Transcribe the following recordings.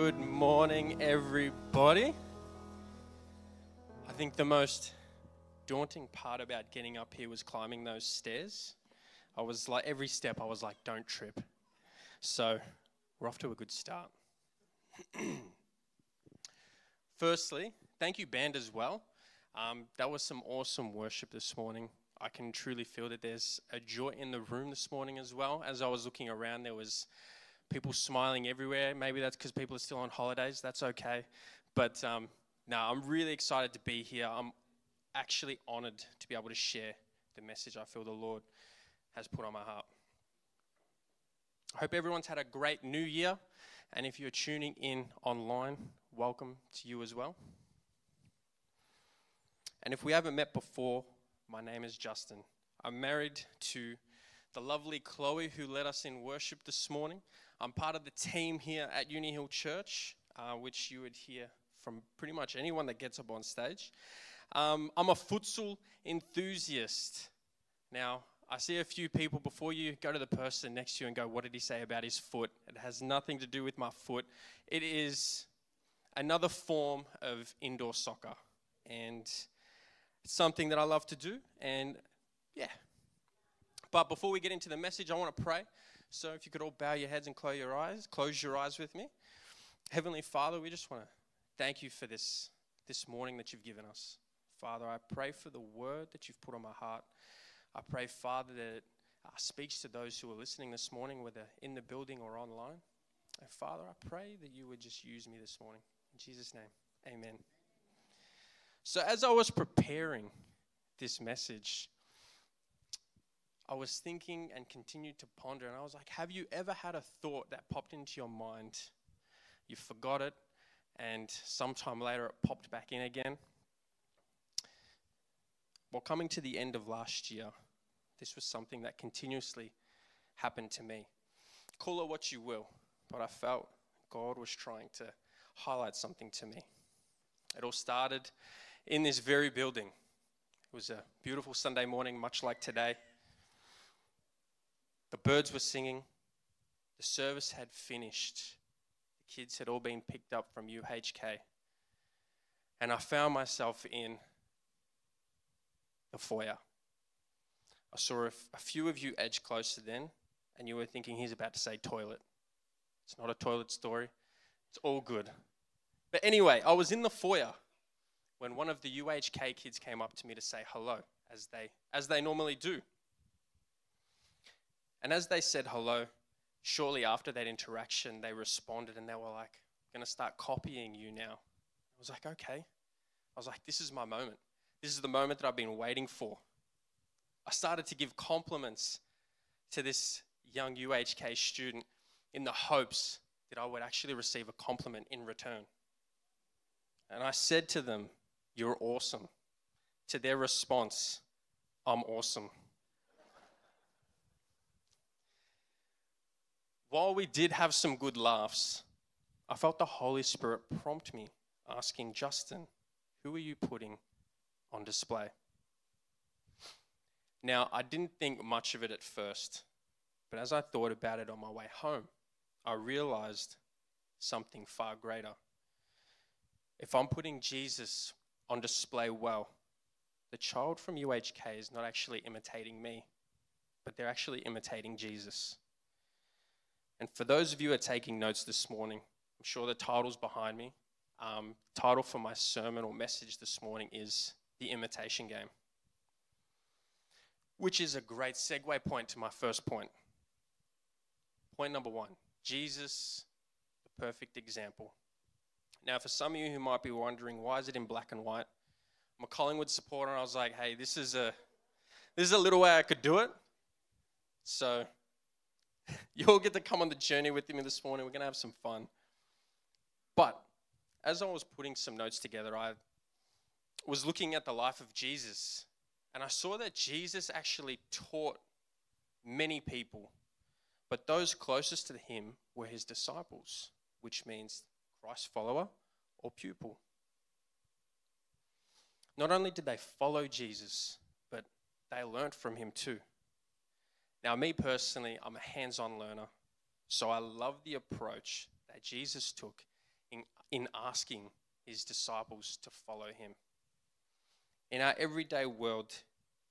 Good morning, everybody. I think the most daunting part about getting up here was climbing those stairs. I was like, every step, I was like, don't trip. So, we're off to a good start. Firstly, thank you, band, as well. Um, that was some awesome worship this morning. I can truly feel that there's a joy in the room this morning as well. As I was looking around, there was people smiling everywhere. Maybe that's because people are still on holidays. That's okay. But um, no, I'm really excited to be here. I'm actually honored to be able to share the message I feel the Lord has put on my heart. I hope everyone's had a great new year. And if you're tuning in online, welcome to you as well. And if we haven't met before, my name is Justin. I'm married to the lovely Chloe who led us in worship this morning. I'm part of the team here at UniHill Church, uh, which you would hear from pretty much anyone that gets up on stage. Um, I'm a futsal enthusiast. Now, I see a few people before you go to the person next to you and go, What did he say about his foot? It has nothing to do with my foot. It is another form of indoor soccer. And it's something that I love to do. And yeah. But before we get into the message, I want to pray. So if you could all bow your heads and close your eyes, close your eyes with me. Heavenly Father, we just want to thank you for this this morning that you've given us. Father, I pray for the word that you've put on my heart. I pray, Father, that it uh, speaks to those who are listening this morning, whether in the building or online. And Father, I pray that you would just use me this morning. In Jesus' name, amen. So, as I was preparing this message, I was thinking and continued to ponder, and I was like, Have you ever had a thought that popped into your mind? You forgot it, and sometime later it popped back in again? Well, coming to the end of last year, this was something that continuously happened to me. Call it what you will, but I felt God was trying to highlight something to me. It all started in this very building. It was a beautiful Sunday morning, much like today. The birds were singing. The service had finished. The kids had all been picked up from UHK. And I found myself in the foyer. I saw a, few of you edge closer then, and you were thinking he's about to say toilet. It's not a toilet story, it's all good. But anyway, I was in the foyer when one of the UHK kids came up to me to say hello, as they, as they normally do. And as they said hello, shortly after that interaction, they responded and they were like, I'm going to start copying you now. I was like, okay. I was like, this is my moment. This is the moment that I've been waiting for. I started to give compliments to this young UHK student in the hopes that I would actually receive a compliment in return. And I said to them, You're awesome. To their response, I'm awesome. While we did have some good laughs, I felt the Holy Spirit prompt me, asking Justin, Who are you putting on display? Now, I didn't think much of it at first, but as I thought about it on my way home, I realized something far greater. If I'm putting Jesus on display well, the child from UHK is not actually imitating me, but they're actually imitating Jesus. And for those of you who are taking notes this morning, I'm sure the title's behind me. Um, title for my sermon or message this morning is The Imitation Game, which is a great segue point to my first point. Point number one Jesus, the perfect example. Now, for some of you who might be wondering, why is it in black and white? I'm a Collingwood supporter, and I was like, hey, this is a this is a little way I could do it. So you all get to come on the journey with me this morning. We're going to have some fun. But as I was putting some notes together, I was looking at the life of Jesus, and I saw that Jesus actually taught many people, but those closest to him were his disciples, which means Christ follower or pupil. Not only did they follow Jesus, but they learned from him too. Now, me personally, I'm a hands on learner, so I love the approach that Jesus took in, in asking his disciples to follow him. In our everyday world,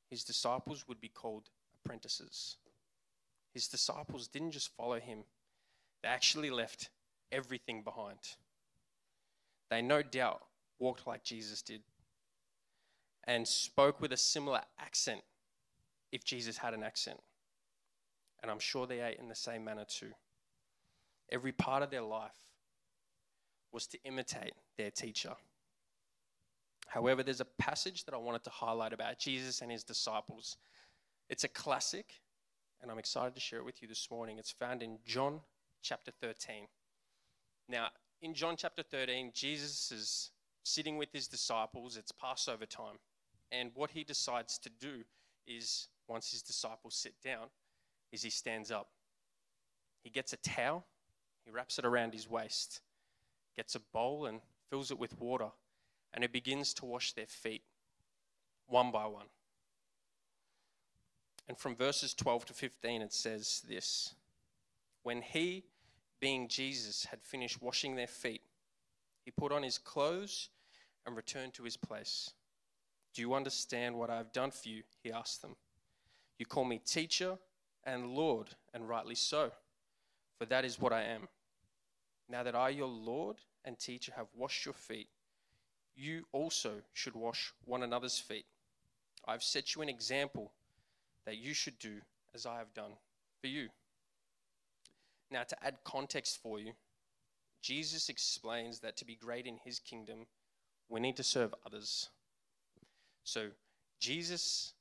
his disciples would be called apprentices. His disciples didn't just follow him, they actually left everything behind. They no doubt walked like Jesus did and spoke with a similar accent if Jesus had an accent. And I'm sure they ate in the same manner too. Every part of their life was to imitate their teacher. However, there's a passage that I wanted to highlight about Jesus and his disciples. It's a classic, and I'm excited to share it with you this morning. It's found in John chapter 13. Now, in John chapter 13, Jesus is sitting with his disciples. It's Passover time. And what he decides to do is, once his disciples sit down, is he stands up. He gets a towel, he wraps it around his waist, gets a bowl and fills it with water, and he begins to wash their feet one by one. And from verses 12 to 15, it says this When he, being Jesus, had finished washing their feet, he put on his clothes and returned to his place. Do you understand what I have done for you? He asked them. You call me teacher and Lord, and rightly so, for that is what I am. Now that I, your Lord and teacher, have washed your feet, you also should wash one another's feet. I have set you an example that you should do as I have done for you. Now, to add context for you, Jesus explains that to be great in his kingdom, we need to serve others. So, Jesus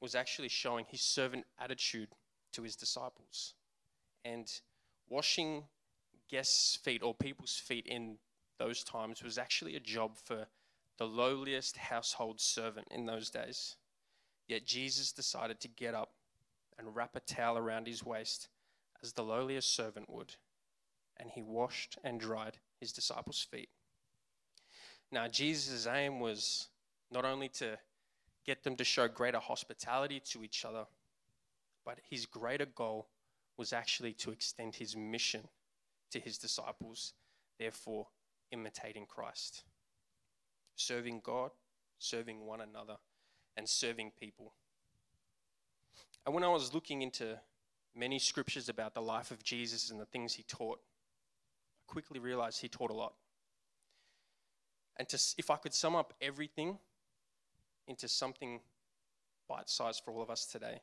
was actually showing his servant attitude to his disciples. And washing guests' feet or people's feet in those times was actually a job for the lowliest household servant in those days. Yet Jesus decided to get up and wrap a towel around his waist as the lowliest servant would, and he washed and dried his disciples' feet. Now, Jesus' aim was not only to get them to show greater hospitality to each other, but his greater goal was actually to extend his mission to his disciples, therefore, imitating Christ, serving God, serving one another and serving people. And when I was looking into many scriptures about the life of Jesus and the things he taught, I quickly realized he taught a lot. And to, if I could sum up everything into something bite sized for all of us today,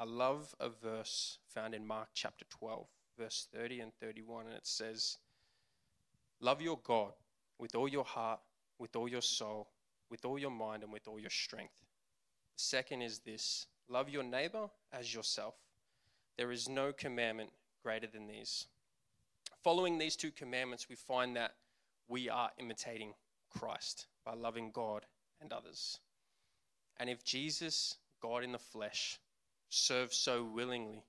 I love a verse found in Mark chapter 12, verse 30 and 31, and it says, Love your God with all your heart, with all your soul, with all your mind, and with all your strength. The Second is this love your neighbor as yourself. There is no commandment greater than these. Following these two commandments, we find that we are imitating Christ by loving God and others. And if Jesus, God in the flesh, served so willingly,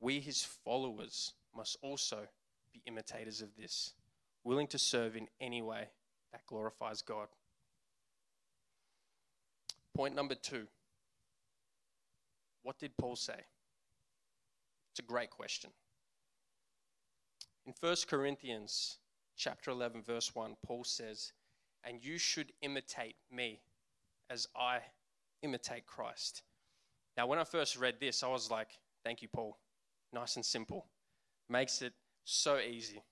we, his followers, must also be imitators of this, willing to serve in any way that glorifies God. Point number two What did Paul say? It's a great question. In 1 Corinthians chapter 11 verse 1 Paul says, "And you should imitate me as I imitate Christ." Now when I first read this, I was like, "Thank you, Paul. Nice and simple. Makes it so easy."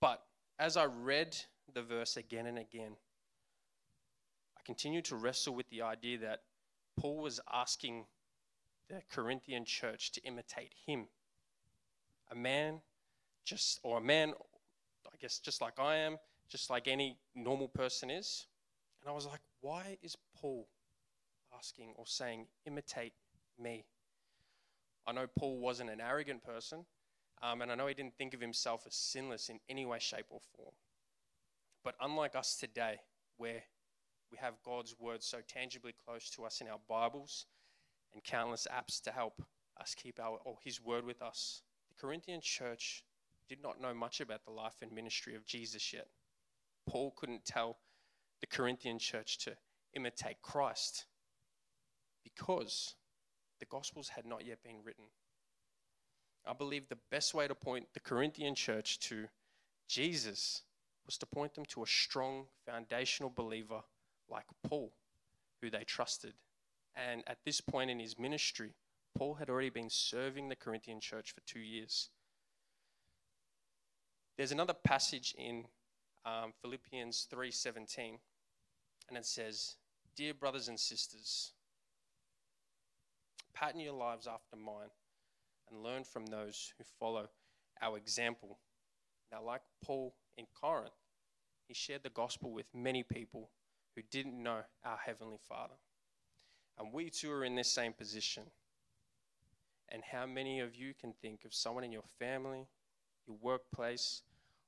But as I read the verse again and again, I continued to wrestle with the idea that Paul was asking the Corinthian church to imitate him. A man, just, or a man, I guess, just like I am, just like any normal person is. And I was like, why is Paul asking or saying, imitate me? I know Paul wasn't an arrogant person, um, and I know he didn't think of himself as sinless in any way, shape, or form. But unlike us today, where we have God's word so tangibly close to us in our Bibles and countless apps to help us keep our or his word with us. The Corinthian church did not know much about the life and ministry of Jesus yet. Paul couldn't tell the Corinthian church to imitate Christ because the Gospels had not yet been written. I believe the best way to point the Corinthian church to Jesus was to point them to a strong foundational believer like Paul, who they trusted. And at this point in his ministry, Paul had already been serving the Corinthian church for two years. There's another passage in um, Philippians 3:17, and it says, "Dear brothers and sisters, pattern your lives after mine, and learn from those who follow our example." Now, like Paul in Corinth, he shared the gospel with many people who didn't know our heavenly Father, and we too are in this same position. And how many of you can think of someone in your family, your workplace,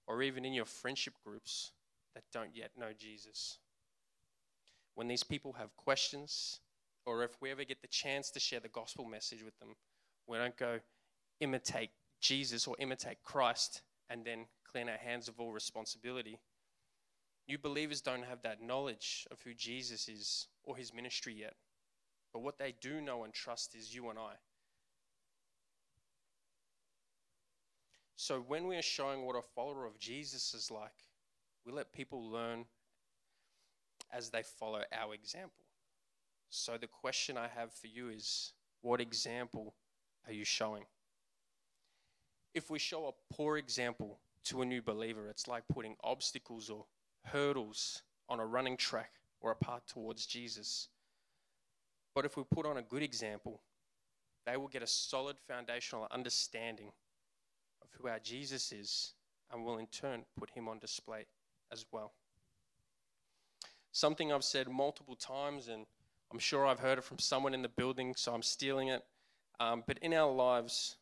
or even in your friendship groups that don't yet know Jesus? When these people have questions, or if we ever get the chance to share the gospel message with them, we don't go imitate Jesus or imitate Christ and then clean our hands of all responsibility. New believers don't have that knowledge of who Jesus is or his ministry yet. But what they do know and trust is you and I. So when we are showing what a follower of Jesus is like, we let people learn as they follow our example. So the question I have for you is what example are you showing? If we show a poor example to a new believer, it's like putting obstacles or hurdles on a running track or a path towards Jesus. But if we put on a good example, they will get a solid foundational understanding of who our Jesus is and will in turn put him on display as well. Something I've said multiple times, and I'm sure I've heard it from someone in the building, so I'm stealing it. Um, but in our lives,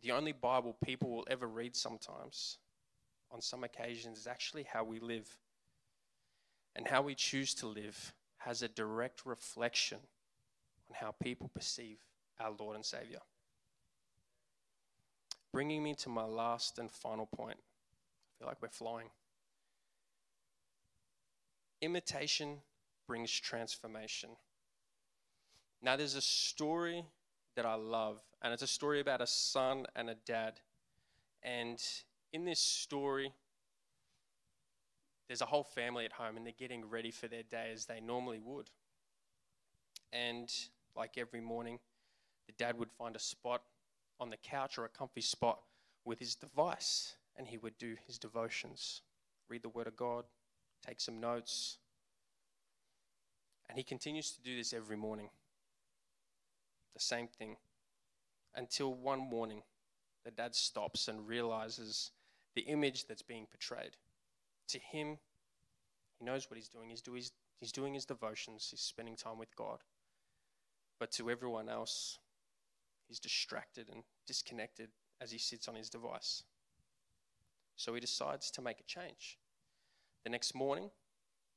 the only Bible people will ever read sometimes, on some occasions, is actually how we live. And how we choose to live has a direct reflection on how people perceive our Lord and Savior bringing me to my last and final point. I feel like we're flying. Imitation brings transformation. Now, there's a story that I love, and it's a story about a son and a dad. And in this story, there's a whole family at home, and they're getting ready for their day as they normally would. And like every morning, the dad would find a spot on the couch or a comfy spot with his device and he would do his devotions, read the Word of God, take some notes. And he continues to do this every morning. The same thing. Until one morning, the dad stops and realizes the image that's being portrayed. To him, he knows what he's doing. He's, do he's doing his devotions, he's spending time with God. But to everyone else, He's distracted and disconnected as he sits on his device. So he decides to make a change. The next morning,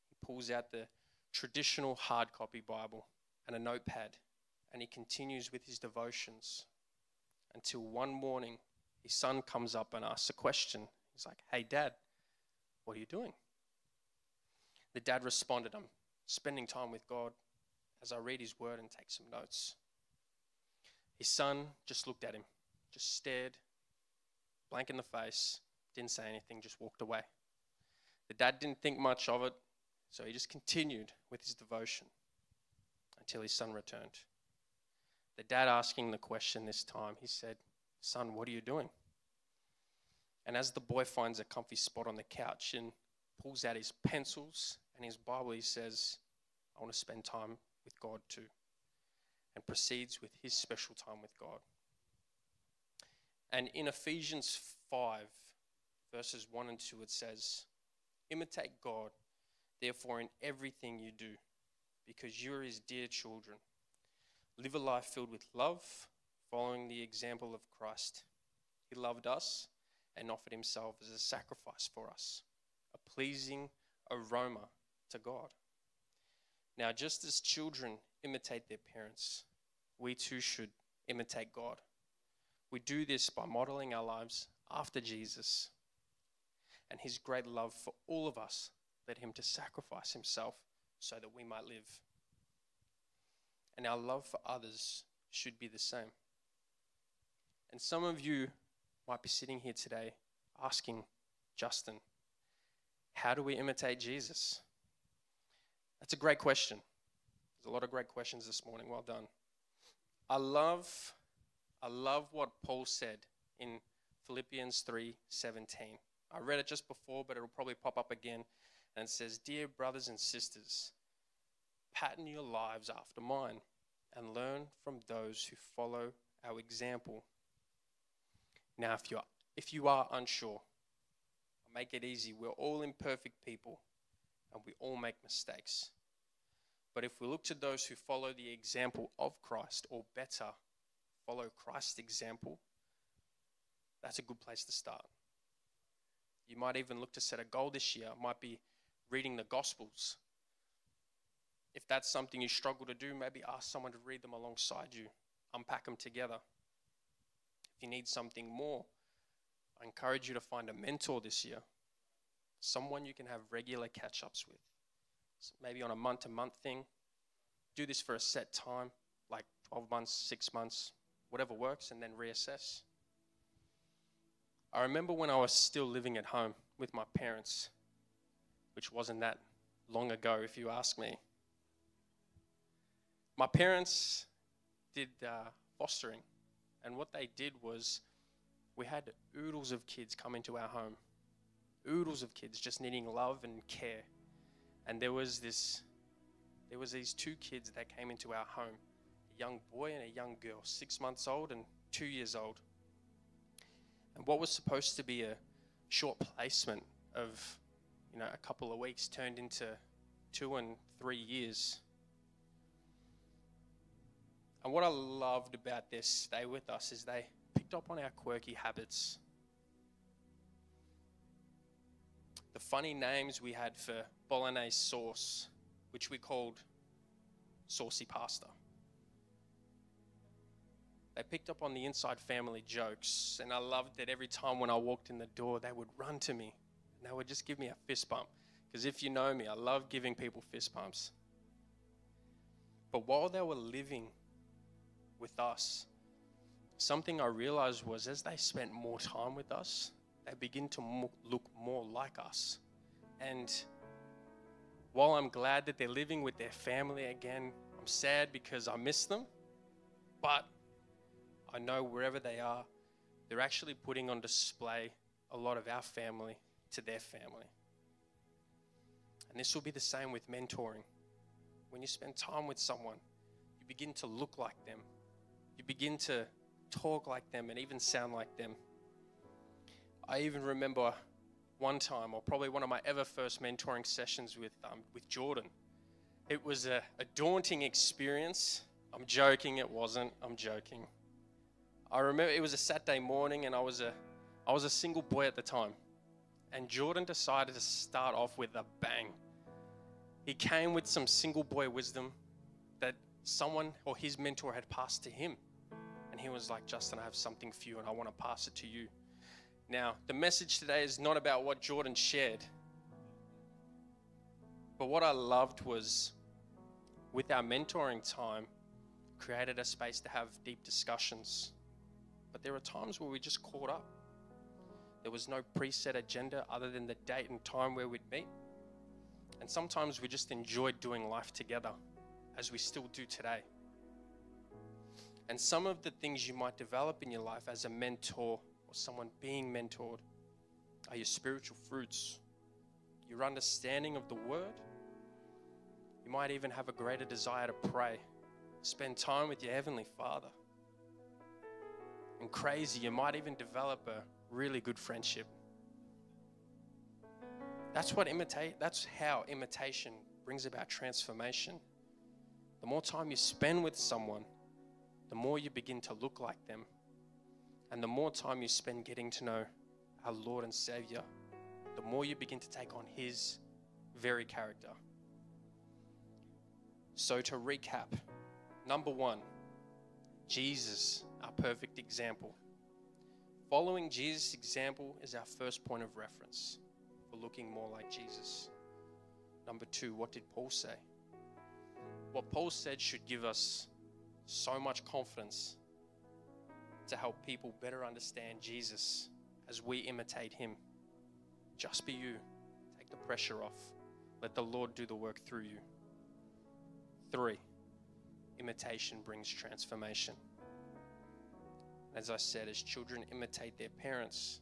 he pulls out the traditional hard copy Bible and a notepad, and he continues with his devotions until one morning his son comes up and asks a question. He's like, Hey, dad, what are you doing? The dad responded, I'm spending time with God as I read his word and take some notes. His son just looked at him, just stared, blank in the face, didn't say anything, just walked away. The dad didn't think much of it, so he just continued with his devotion until his son returned. The dad asking the question this time, he said, Son, what are you doing? And as the boy finds a comfy spot on the couch and pulls out his pencils and his Bible, he says, I want to spend time with God too and proceeds with his special time with God. And in Ephesians 5, verses 1 and 2, it says, Imitate God, therefore, in everything you do, because you are his dear children. Live a life filled with love, following the example of Christ. He loved us and offered himself as a sacrifice for us, a pleasing aroma to God. Now, just as children imitate their parents, we too should imitate God. We do this by modeling our lives after Jesus and his great love for all of us led him to sacrifice himself so that we might live. And our love for others should be the same. And some of you might be sitting here today asking, Justin, how do we imitate Jesus? That's a great question. There's a lot of great questions this morning. Well done. I love I love what Paul said in Philippians 3:17. I read it just before, but it'll probably pop up again. And says, Dear brothers and sisters, pattern your lives after mine and learn from those who follow our example. Now, if, you're, if you are unsure, I'll make it easy. We're all imperfect people and we all make mistakes. But if we look to those who follow the example of Christ, or better, follow Christ's example, that's a good place to start. You might even look to set a goal this year. It might be reading the Gospels. If that's something you struggle to do, maybe ask someone to read them alongside you, unpack them together. If you need something more, I encourage you to find a mentor this year, someone you can have regular catch ups with, maybe on a month to month thing. Do this for a set time, like 12 months, six months, whatever works, and then reassess. I remember when I was still living at home with my parents, which wasn't that long ago, if you ask me. My parents did uh, fostering, and what they did was we had oodles of kids come into our home, oodles of kids just needing love and care. And there was this, there was these two kids that came into our home, a young boy and a young girl, six months old and two years old. And what was supposed to be a short placement of, you know, a couple of weeks turned into two and three years. And what I loved about their stay with us is they picked up on our quirky habits. The funny names we had for bolognese sauce, which we called saucy pasta. They picked up on the inside family jokes, and I loved that every time when I walked in the door, they would run to me they would just give me a fist bump. Because if you know me, I love giving people fist bumps. But while they were living with us, something I realized was as they spent more time with us, they begin to look more like us. And while I'm glad that they're living with their family again, I'm sad because I miss them. But I know wherever they are, they're actually putting on display a lot of our family to their family. And this will be the same with mentoring. When you spend time with someone, you begin to look like them, you begin to talk like them, and even sound like them. I even remember one time, or probably one of my ever first mentoring sessions with, um, with Jordan. It was a, a daunting experience. I'm joking, it wasn't. I'm joking. I remember it was a Saturday morning, and I was a, I was a single boy at the time. And Jordan decided to start off with a bang. He came with some single boy wisdom that someone or his mentor had passed to him. And he was like, Justin, I have something for you, and I want to pass it to you. Now, the message today is not about what Jordan shared, but what I loved was with our mentoring time, created a space to have deep discussions but there are times where we just caught up. There was no preset agenda other than the date and time where we'd meet. And sometimes we just enjoyed doing life together, as we still do today. And some of the things you might develop in your life as a mentor or someone being mentored are your spiritual fruits, your understanding of the word. You might even have a greater desire to pray, spend time with your Heavenly Father and crazy, you might even develop a really good friendship. That's what imitate that's how imitation brings about transformation. The more time you spend with someone, the more you begin to look like them. And the more time you spend getting to know our Lord and Savior, the more you begin to take on His very character. So, to recap, number one, Jesus our perfect example. Following Jesus' example is our first point of reference for looking more like Jesus. Number two, what did Paul say? What Paul said should give us so much confidence to help people better understand Jesus as we imitate him. Just be you. Take the pressure off. Let the Lord do the work through you. Three, imitation brings transformation. As I said, as children imitate their parents,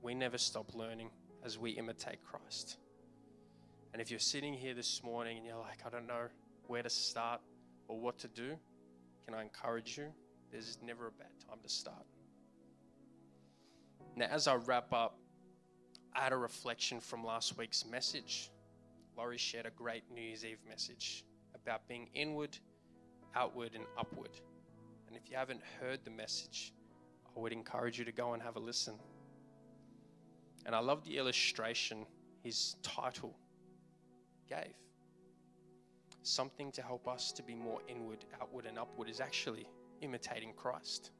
we never stop learning as we imitate Christ. And if you're sitting here this morning and you're like, I don't know where to start or what to do, can I encourage you? There's never a bad time to start. Now, as I wrap up, I had a reflection from last week's message. Laurie shared a great New Year's Eve message about being inward, outward, and upward. And if you haven't heard the message, I would encourage you to go and have a listen. And I love the illustration his title gave. Something to help us to be more inward, outward, and upward is actually imitating Christ.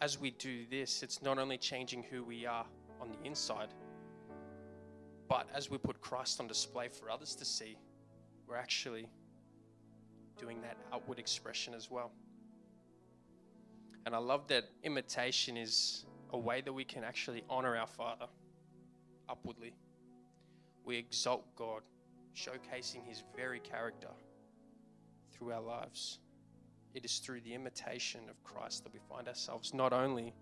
As we do this, it's not only changing who we are on the inside, but as we put Christ on display for others to see, we're actually doing that outward expression as well. And I love that imitation is a way that we can actually honor our Father upwardly. We exalt God, showcasing His very character through our lives. It is through the imitation of Christ that we find ourselves not only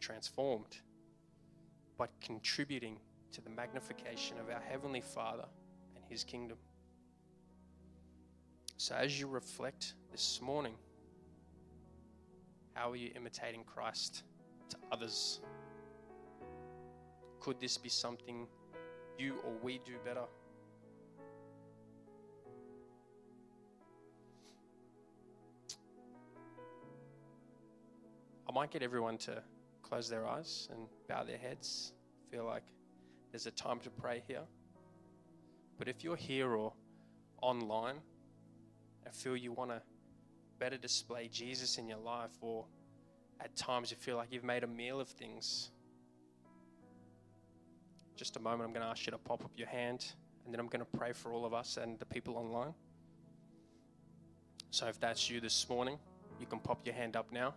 transformed, but contributing to the magnification of our Heavenly Father and His kingdom. So, as you reflect this morning, how are you imitating Christ to others? Could this be something you or we do better? I might get everyone to close their eyes and bow their heads. Feel like there's a time to pray here. But if you're here or online and feel you want to better display Jesus in your life, or at times you feel like you've made a meal of things, just a moment, I'm going to ask you to pop up your hand, and then I'm going to pray for all of us and the people online. So if that's you this morning, you can pop your hand up now.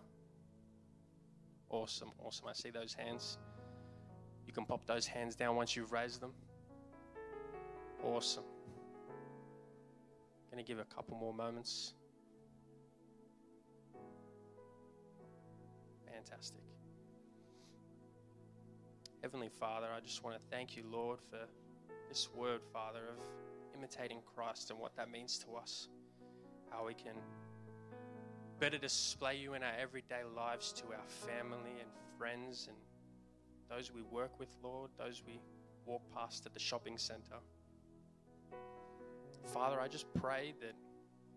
Awesome, awesome. I see those hands. You can pop those hands down once you've raised them. Awesome. To give a couple more moments. Fantastic. Heavenly Father, I just want to thank you, Lord, for this word, Father, of imitating Christ and what that means to us. How we can better display you in our everyday lives to our family and friends and those we work with, Lord, those we walk past at the shopping center. Father, I just pray that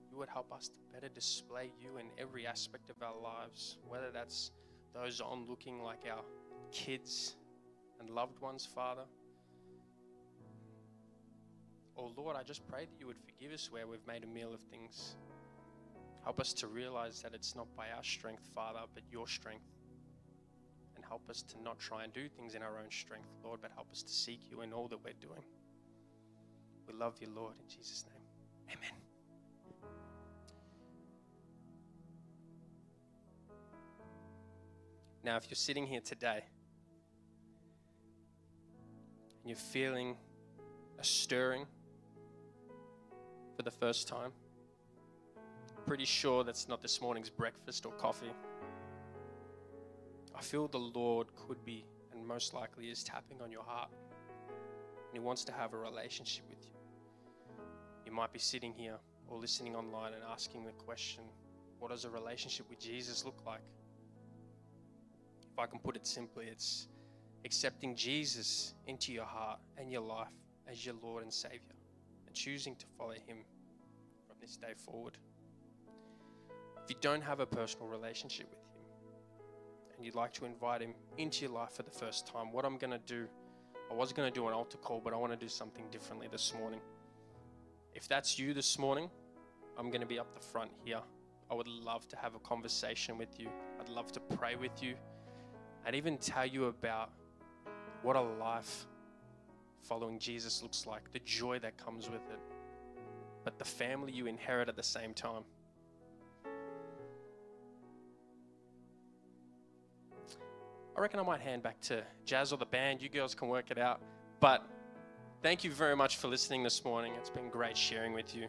you would help us to better display you in every aspect of our lives, whether that's those on looking like our kids and loved ones, Father. Oh Lord, I just pray that you would forgive us where we've made a meal of things. Help us to realize that it's not by our strength, Father, but your strength. And help us to not try and do things in our own strength, Lord, but help us to seek you in all that we're doing. We love you, Lord, in Jesus' name. Amen. Now, if you're sitting here today and you're feeling a stirring for the first time, pretty sure that's not this morning's breakfast or coffee. I feel the Lord could be, and most likely is, tapping on your heart. And He wants to have a relationship with you. You might be sitting here or listening online and asking the question what does a relationship with Jesus look like? I can put it simply, it's accepting Jesus into your heart and your life as your Lord and Savior and choosing to follow Him from this day forward. If you don't have a personal relationship with Him and you'd like to invite Him into your life for the first time, what I'm going to do, I was going to do an altar call, but I want to do something differently this morning. If that's you this morning, I'm going to be up the front here. I would love to have a conversation with you. I'd love to pray with you and even tell you about what a life following Jesus looks like, the joy that comes with it, but the family you inherit at the same time. I reckon I might hand back to Jazz or the band. You girls can work it out. But thank you very much for listening this morning. It's been great sharing with you.